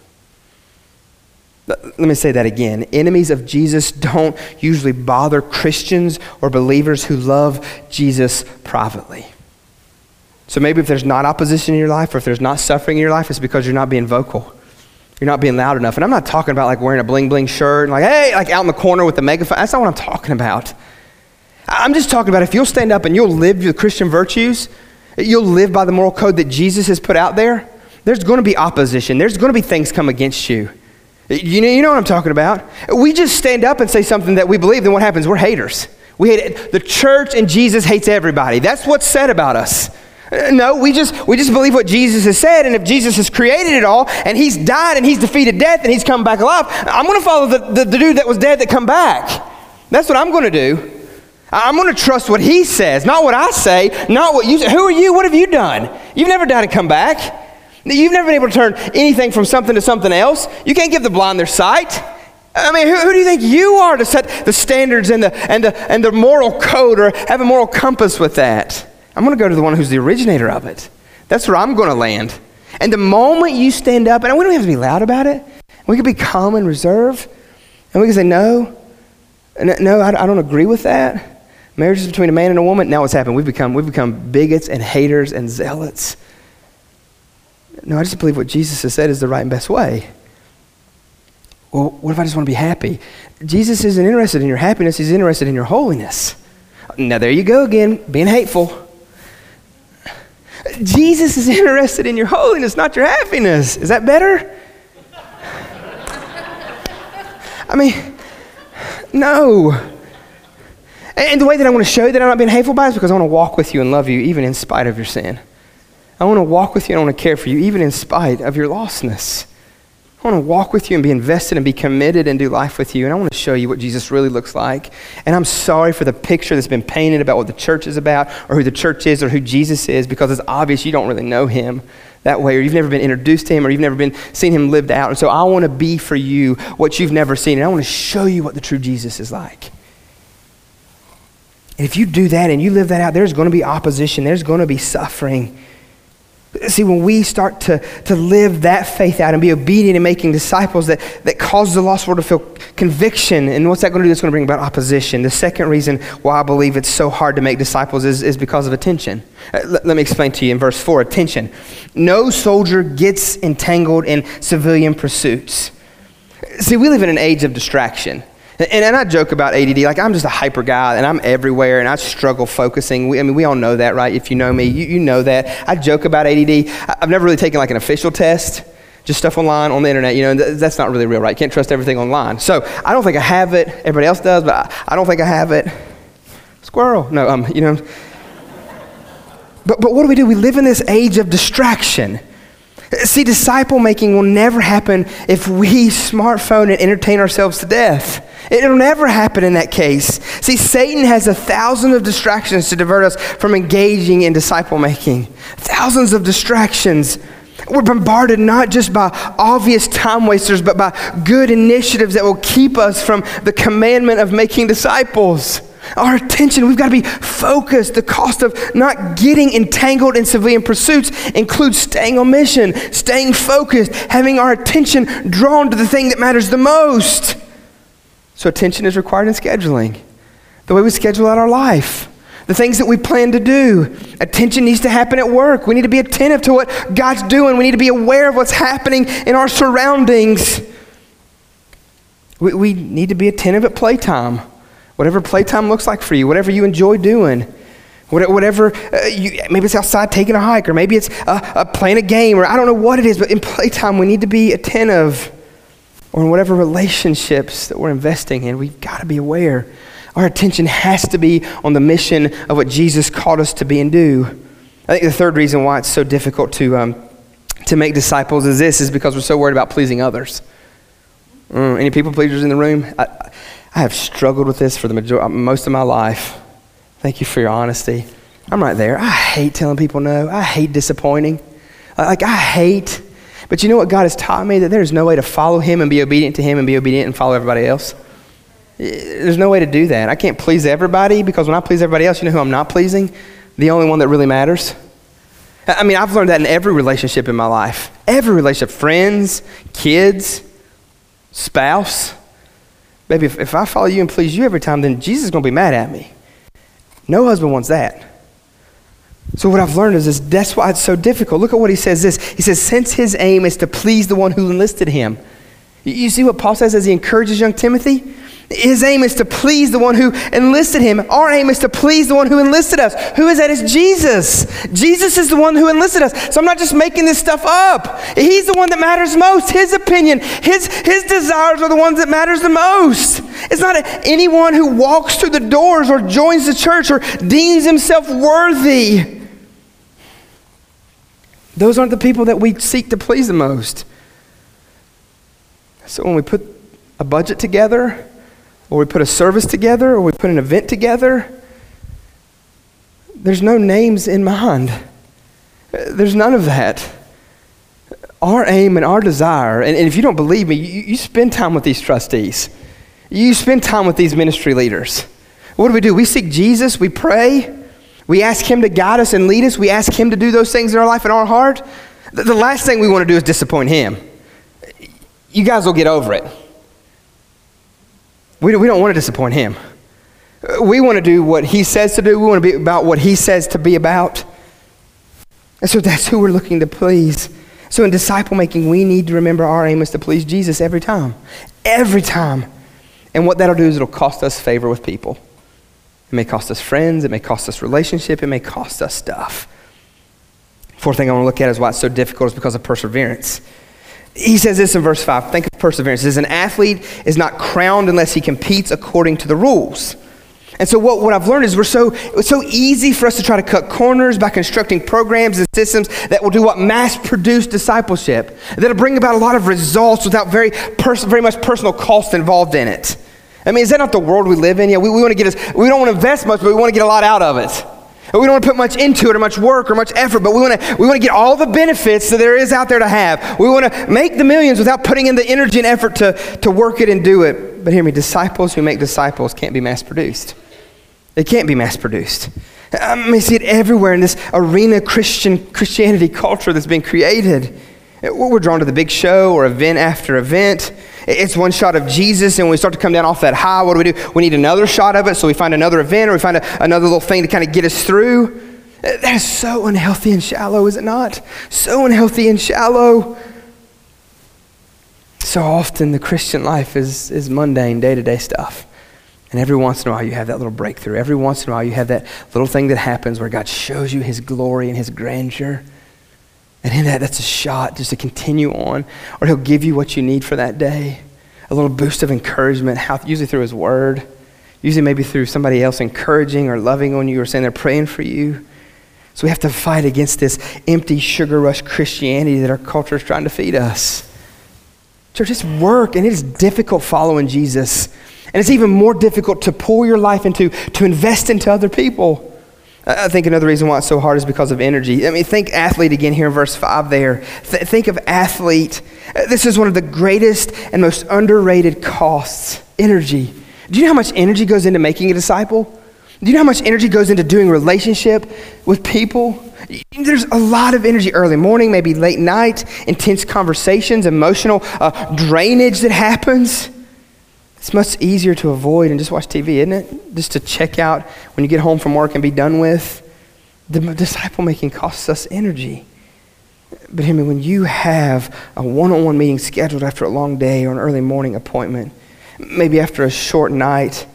Let me say that again. Enemies of Jesus don't usually bother Christians or believers who love Jesus privately. So maybe if there's not opposition in your life or if there's not suffering in your life, it's because you're not being vocal. You're not being loud enough. And I'm not talking about like wearing a bling bling shirt and like, hey, like out in the corner with the megaphone. That's not what I'm talking about. I'm just talking about if you'll stand up and you'll live the Christian virtues, you'll live by the moral code that Jesus has put out there, there's going to be opposition. There's going to be things come against you. You know, you know what I'm talking about? We just stand up and say something that we believe, then what happens? We're haters. We hate it. The church and Jesus hates everybody. That's what's said about us. *laughs* No, we just, we just believe what Jesus has said, and if Jesus has created it all, and he's died, and he's defeated death, and he's come back alive, I'm going to follow the, the, the dude that was dead that come back. That's what I'm going to do. I'm going to trust what he says, not what I say, not what you say. Who are you? What have you done? You've never died and come back. You've never been able to turn anything from something to something else. You can't give the blind their sight. I mean, who, who, do you think you are to set the standards and the, and, the, and the moral code or have a moral compass with that? I'm going to go to the one who's the originator of it. That's where I'm going to land. And the moment you stand up, and we don't have to be loud about it, we can be calm and reserved, and we can say, no, no, I don't agree with that. Marriage is between a man and a woman. Now what's happened? We've become, we've become bigots and haters and zealots. No, I just believe what Jesus has said is the right and best way. Well, what if I just want to be happy? Jesus isn't interested in your happiness, he's interested in your holiness. Now, there you go again, being hateful. Jesus is *laughs* interested in your holiness, not your happiness. Is that better? I mean, no. And the way that I want to show you that I'm not being hateful by is because I want to walk with you and love you even in spite of your sin. I want to walk with you and I want to care for you even in spite of your lostness. I want to walk with you and be invested and be committed and do life with you. And I want to show you what Jesus really looks like. And I'm sorry for the picture that's been painted about what the church is about or who the church is or who Jesus is because it's obvious you don't really know him that way or you've never been introduced to him or you've never been seen him lived out. And so I want to be for you what you've never seen. And I want to show you what the true Jesus is like. And if you do that and you live that out, there's going to be opposition, there's going to be suffering. See, when we start to, to live that faith out and be obedient in making disciples, that, that causes the lost world to feel conviction. And what's that going to do? That's going to bring about opposition. The second reason why I believe it's so hard to make disciples is, is because of attention. Uh, let, let me explain to you in verse 4 attention. No soldier gets entangled in civilian pursuits. See, we live in an age of distraction. And, and I joke about ADD, like I'm just a hyper guy and I'm everywhere and I struggle focusing. We, I mean, we all know that, right? If you know me, you, you know that. I joke about ADD. I've never really taken like an official test just stuff online on the internet. You know, that's not really real, right? Can't trust everything online. So I don't think I have it. Everybody else does, but I, I don't think I have it. Squirrel. No, um, you know. But, but what do we do? We live in this age of distraction. See, disciple making will never happen if we *laughs* smartphone and entertain ourselves to death. It'll never happen in that case. See, Satan has a thousand of distractions to divert us from engaging in disciple making. Thousands of distractions. We're bombarded not just by obvious time wasters, but by good initiatives that will keep us from the commandment of making disciples. Our attention, we've got to be focused. The cost of not getting entangled in civilian pursuits includes staying on mission, staying focused, having our attention drawn to the thing that matters the most. So, attention is required in scheduling, the way we schedule out our life, the things that we plan to do. Attention needs to happen at work. We need to be attentive to what God's doing, we need to be aware of what's happening in our surroundings. We, we need to be attentive at playtime whatever playtime looks like for you, whatever you enjoy doing. Whatever, uh, you, maybe it's outside taking a hike, or maybe it's uh, uh, playing a game, or I don't know what it is, but in playtime, we need to be attentive. Or in whatever relationships that we're investing in, we've got to be aware. Our attention has to be on the mission of what Jesus called us to be and do. I think the third reason why it's so difficult to, um, to make disciples is this, is because we're so worried about pleasing others. Mm, any people pleasers in the room? I, I have struggled with this for the major- most of my life. Thank you for your honesty. I'm right there. I hate telling people no. I hate disappointing. Like, I hate. But you know what God has taught me? That there's no way to follow Him and be obedient to Him and be obedient and follow everybody else. Eh, there's no way to do that. I can't please everybody because when I please everybody else, you know who I'm not pleasing? The only one that really matters. I mean, I've learned that in every relationship in my life. Every relationship friends, kids, spouse. Baby, if, if I follow you and please you every time, then Jesus is going to be mad at me. No husband wants that. So what I've learned is this, that's why it's so difficult. Look at what he says this. He says, since his aim is to please the one who enlisted him. You see what Paul says as he encourages young Timothy? His aim is to please the one who enlisted him. Our aim is to please the one who enlisted us. Who is that? It's Jesus. Jesus is the one who enlisted us. So I'm not just making this stuff up. He's the one that matters most. His opinion, his, his desires are the ones that matters the most. It's not anyone who walks through the doors or joins the church or deems himself worthy. Those aren't the people that we seek to please the most. So when we put a budget together, or we put a service together, or we put an event together, there's no names in mind. There's none of that. Our aim and our desire, and, and if you don't believe me, you, you spend time with these trustees. You spend time with these ministry leaders. What do we do? We seek Jesus, we pray, we ask Him to guide us and lead us, we ask Him to do those things in our life and our heart. The, the last thing we want to do is disappoint Him. You guys will get over it. We, we don't want to disappoint him. We want to do what he says to do. We want to be about what he says to be about. And so that's who we're looking to please. So in disciple making, we need to remember our aim is to please Jesus every time. Every time. And what that'll do is it'll cost us favor with people. It may cost us friends, it may cost us relationship, it may cost us stuff. Fourth thing I want to look at is why it's so difficult is because of perseverance. He says this in verse 5. Think of perseverance. He says, An athlete is not crowned unless he competes according to the rules. And so what, what I've learned is we're so, it's so easy for us to try to cut corners by constructing programs and systems that will do what mass-produce discipleship, that'll bring about a lot of results without very, pers- very much personal cost involved in it. I mean, is that not the world we live in? Yeah, we, we want to get us, we don't want to invest much, but we want to get a lot out of it. We don't want to put much into it or much work or much effort, but we want to, we want to get all the benefits that there is out there to have. We want to make the millions without putting in the energy and effort to, to work it and do it. But hear me, disciples who make disciples can't be mass produced. They can't be mass produced. I um, mean, see it everywhere in this arena Christian Christianity culture that's been created. We're drawn to the big show or event after event. It's one shot of Jesus, and when we start to come down off that high, what do we do? We need another shot of it, so we find another event or we find a, another little thing to kind of get us through. That is so unhealthy and shallow, is it not? So unhealthy and shallow. So often the Christian life is, is mundane, day to day stuff. And every once in a while, you have that little breakthrough. Every once in a while, you have that little thing that happens where God shows you his glory and his grandeur. And in that, that's a shot just to continue on. Or he'll give you what you need for that day a little boost of encouragement, usually through his word, usually maybe through somebody else encouraging or loving on you or saying they're praying for you. So we have to fight against this empty sugar rush Christianity that our culture is trying to feed us. Church, it's work, and it is difficult following Jesus. And it's even more difficult to pour your life into, to invest into other people. I think another reason why it's so hard is because of energy. I mean, think athlete again here in verse 5 there. Th- think of athlete. This is one of the greatest and most underrated costs energy. Do you know how much energy goes into making a disciple? Do you know how much energy goes into doing relationship with people? There's a lot of energy early morning, maybe late night, intense conversations, emotional uh, drainage that happens. It's much easier to avoid and just watch TV, isn't it? Just to check out when you get home from work and be done with. The disciple making costs us energy. But I mean, when you have a one on one meeting scheduled after a long day or an early morning appointment, maybe after a short night,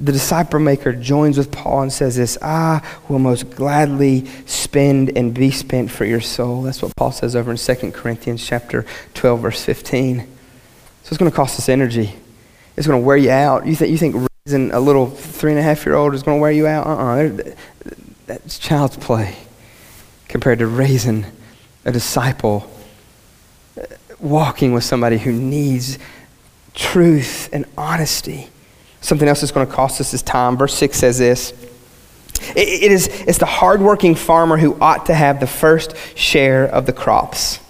the disciple maker joins with Paul and says this I will most gladly spend and be spent for your soul. That's what Paul says over in 2 Corinthians chapter 12, verse 15. So it's going to cost us energy. It's going to wear you out. You think, you think raising a little three and a half year old is going to wear you out? Uh-uh. That's child's play compared to raising a disciple, uh, walking with somebody who needs truth and honesty. Something else that's going to cost us is time. Verse 6 says this. It, it is, it's the hardworking farmer who ought to have the first share of the crops.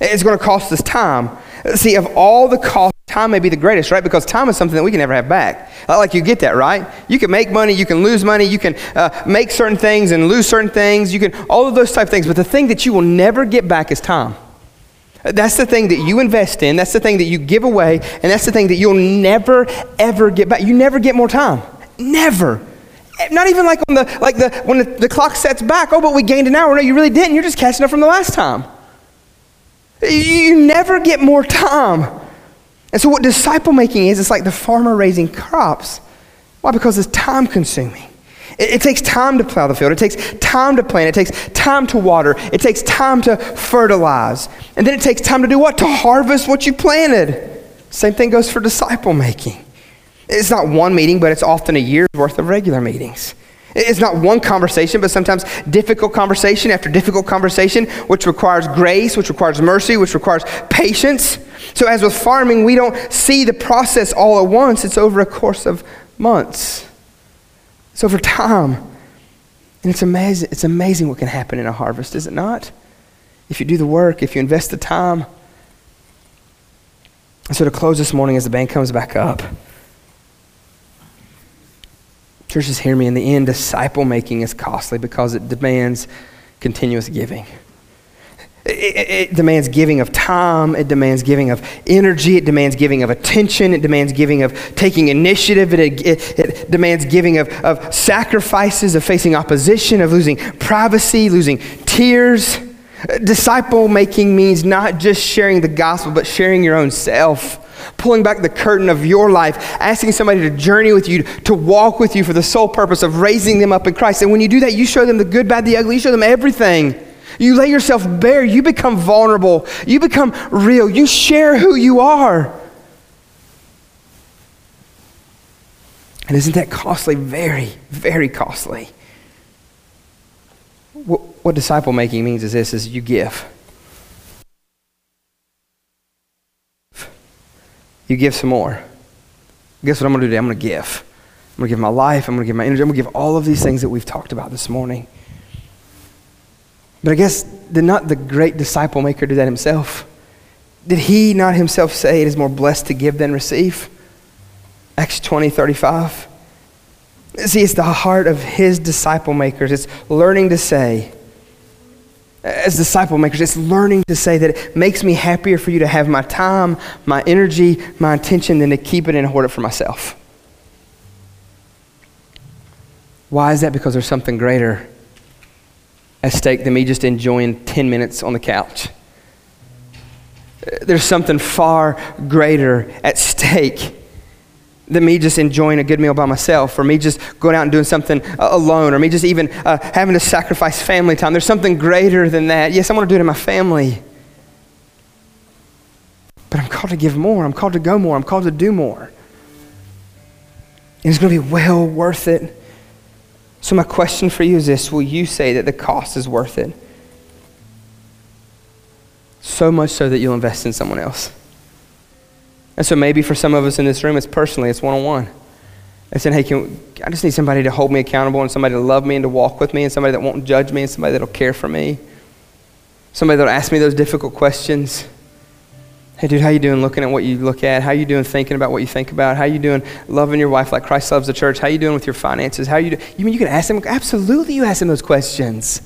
It's going to cost us time. See, of all the costs, time may be the greatest, right? Because time is something that we can never have back. Like you get that, right? You can make money, you can lose money, you can uh, make certain things and lose certain things. You can all of those type of things. But the thing that you will never get back is time. That's the thing that you invest in. That's the thing that you give away, and that's the thing that you'll never ever get back. You never get more time. Never. Not even like on the like the when the, the clock sets back. Oh, but we gained an hour. No, you really didn't. You're just catching up from the last time. You never get more time. And so, what disciple making is, it's like the farmer raising crops. Why? Because it's time consuming. It, it, takes time to plow the field, it takes time to plant, it takes time to water, it takes time to fertilize. And then it takes time to do what? To harvest what you planted. Same thing goes for disciple making. It's not one meeting, but it's often a year's worth of regular meetings. It's not one conversation, but sometimes difficult conversation after difficult conversation, which requires grace, which requires mercy, which requires patience. So, as with farming, we don't see the process all at once, it's over a course of months, it's over time. And it's amazing, it's amazing what can happen in a harvest, is it not? If you do the work, if you invest the time. So, to close this morning, as the band comes back up, churches, hear me. In the end, disciple making is costly because it demands continuous giving. It, it, demands giving of time. It demands giving of energy. It demands giving of attention. It demands giving of taking initiative. It, it, it demands giving of, of sacrifices, of facing opposition, of losing privacy, losing tears. Disciple making means not just sharing the gospel, but sharing your own self pulling back the curtain of your life, asking somebody to journey with you, to walk with you for the sole purpose of raising them up in Christ. And when you do that, you show them the good, bad, the ugly, you show them everything. You lay yourself bare. You become vulnerable. You become real. You share who you are. And isn't that costly? Very, very costly. What, what disciple making means is this is you give. You give some more. Guess what I'm going to do today? I'm going to give. I'm going to give my life. I'm going to give my energy. I'm going to give all of these things that we've talked about this morning. But I guess did not the great disciple maker do that himself? Did he not himself say it is more blessed to give than receive? Acts 20, 35. See, it's the heart of his disciple makers. It's learning to say, as disciple makers, it's learning to say that it makes me happier for you to have my time, my energy, my attention than to keep it and hoard it for myself. Why is that? Because there's something greater at stake than me just enjoying 10 minutes on the couch. There's something far greater at stake than me just enjoying a good meal by myself, or me just going out and doing something uh, alone, or me just even uh, having to sacrifice family time. There's something greater than that. Yes, I want to do it in my family. But I'm called to give more. I'm called to go more. I'm called to do more. And it's going to be well worth it so, my question for you is this Will you say that the cost is worth it? So much so that you'll invest in someone else. And so, maybe for some of us in this room, it's personally, it's one on one. And saying, hey, can, I just need somebody to hold me accountable and somebody to love me and to walk with me and somebody that won't judge me and somebody that'll care for me. Somebody that'll ask me those difficult questions. Hey, dude, how you doing looking at what you look at? How you doing thinking about what you think about? How you doing loving your wife like Christ loves the church? How you doing with your finances? How you do? You mean you can ask them? Absolutely, you ask them those questions.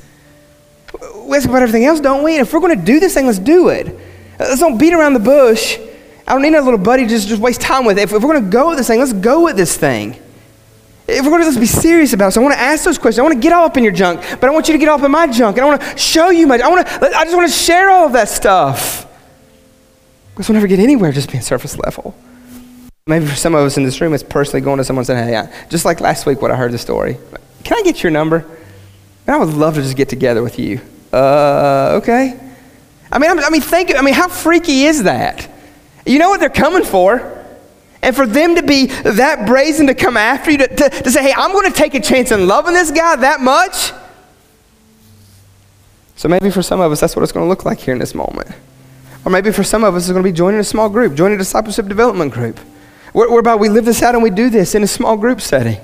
We ask about everything else, don't we? And if we're going to do this thing, let's do it. Let's don't beat around the bush. I don't need a little buddy to just, just waste time with. If, if we're going to go with this thing, let's go with this thing. If we're going to let's be serious about this, I want to ask those questions. I want to get all up in your junk, but I want you to get all up in my junk, and I want to show you my. I want to. I just want to share all of that stuff. Because we'll never get anywhere just being surface level. Maybe for some of us in this room, it's personally going to someone saying, hey, I, just like last week when I heard the story, can I get your number? And I would love to just get together with you. Uh, okay. I mean, I mean, think, I mean, how freaky is that? You know what they're coming for. And for them to be that brazen to come after you, to, to, to say, hey, I'm going to take a chance in loving this guy that much. So maybe for some of us, that's what it's going to look like here in this moment. Or maybe for some of us, it's going to be joining a small group, joining a discipleship development group. Whereby we live this out and we do this in a small group setting.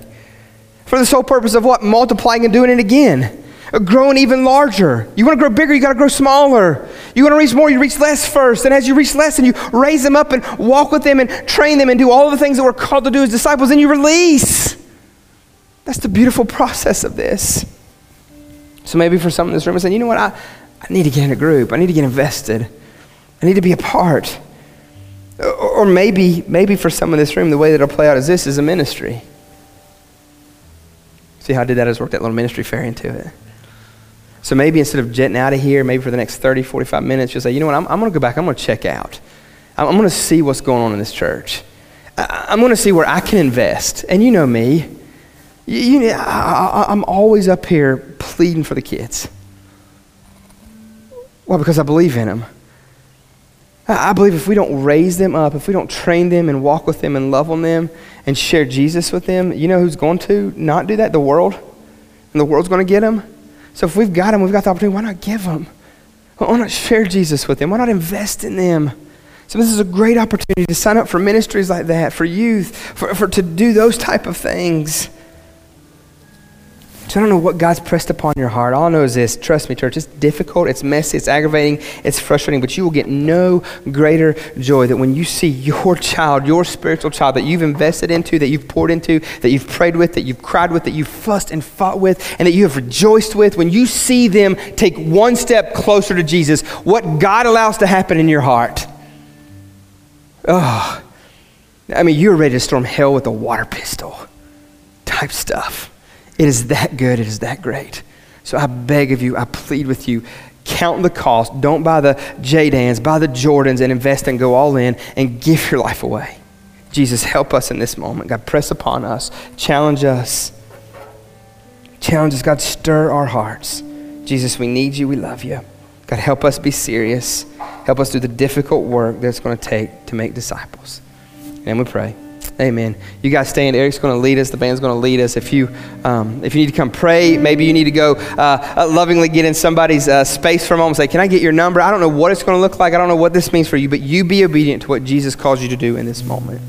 For the sole purpose of what? Multiplying and doing it again. Growing even larger. You want to grow bigger, you got to grow smaller. You want to reach more, you reach less first. And as you reach less and you raise them up and walk with them and train them and do all the things that we're called to do as disciples, and you release. That's the beautiful process of this. So maybe for some in this room, I saying, you know what, I, I need to get in a group, I need to get invested. I need to be a part. Or maybe, maybe for some in this room, the way that it'll play out is this is a ministry. See how I did that? I just worked that little ministry fair into it. So maybe instead of jetting out of here, maybe for the next 30, 45 minutes, you'll say, you know what, I'm, I'm going to go back. I'm going to check out. I'm, I'm going to see what's going on in this church. I, am going to see where I can invest. And you know me. You, you, I, I'm always up here pleading for the kids. Well, because I believe in them. I believe if we don't raise them up, if we don't train them and walk with them and love on them and share Jesus with them, you know who's going to not do that? The world. And the world's going to get them. So if we've got them, we've got the opportunity, why not give them? Why not share Jesus with them? Why not invest in them? So this is a great opportunity to sign up for ministries like that, for youth, for, for to do those type of things. So I don't know what God's pressed upon your heart. All I know is this. Trust me, church, it's difficult, it's messy, it's aggravating, it's frustrating, but you will get no greater joy that when you see your child, your spiritual child that you've invested into, that you've poured into, that you've prayed with, that you've cried with, that you've fussed and fought with, and that you have rejoiced with, when you see them take one step closer to Jesus, what God allows to happen in your heart. Oh, I mean, you're ready to storm hell with a water pistol type stuff. It is that good. It is that great. So I beg of you, I plead with you, count the cost. Don't buy the Jadans, buy the Jordans and invest and go all in and give your life away. Jesus, help us in this moment. God, press upon us, challenge us. Challenge us, God, stir our hearts. Jesus, we need you. We love you. God, help us be serious. Help us do the difficult work that's going to take to make disciples. And we pray. Amen. You guys stand. Eric's going to lead us. The band's going to lead us. If you, um, if you need to come pray, maybe you need to go uh, uh, lovingly get in somebody's uh, space for a moment. Say, "Can I get your number?" I don't know what it's going to look like. I don't know what this means for you, but you be obedient to what Jesus calls you to do in this moment.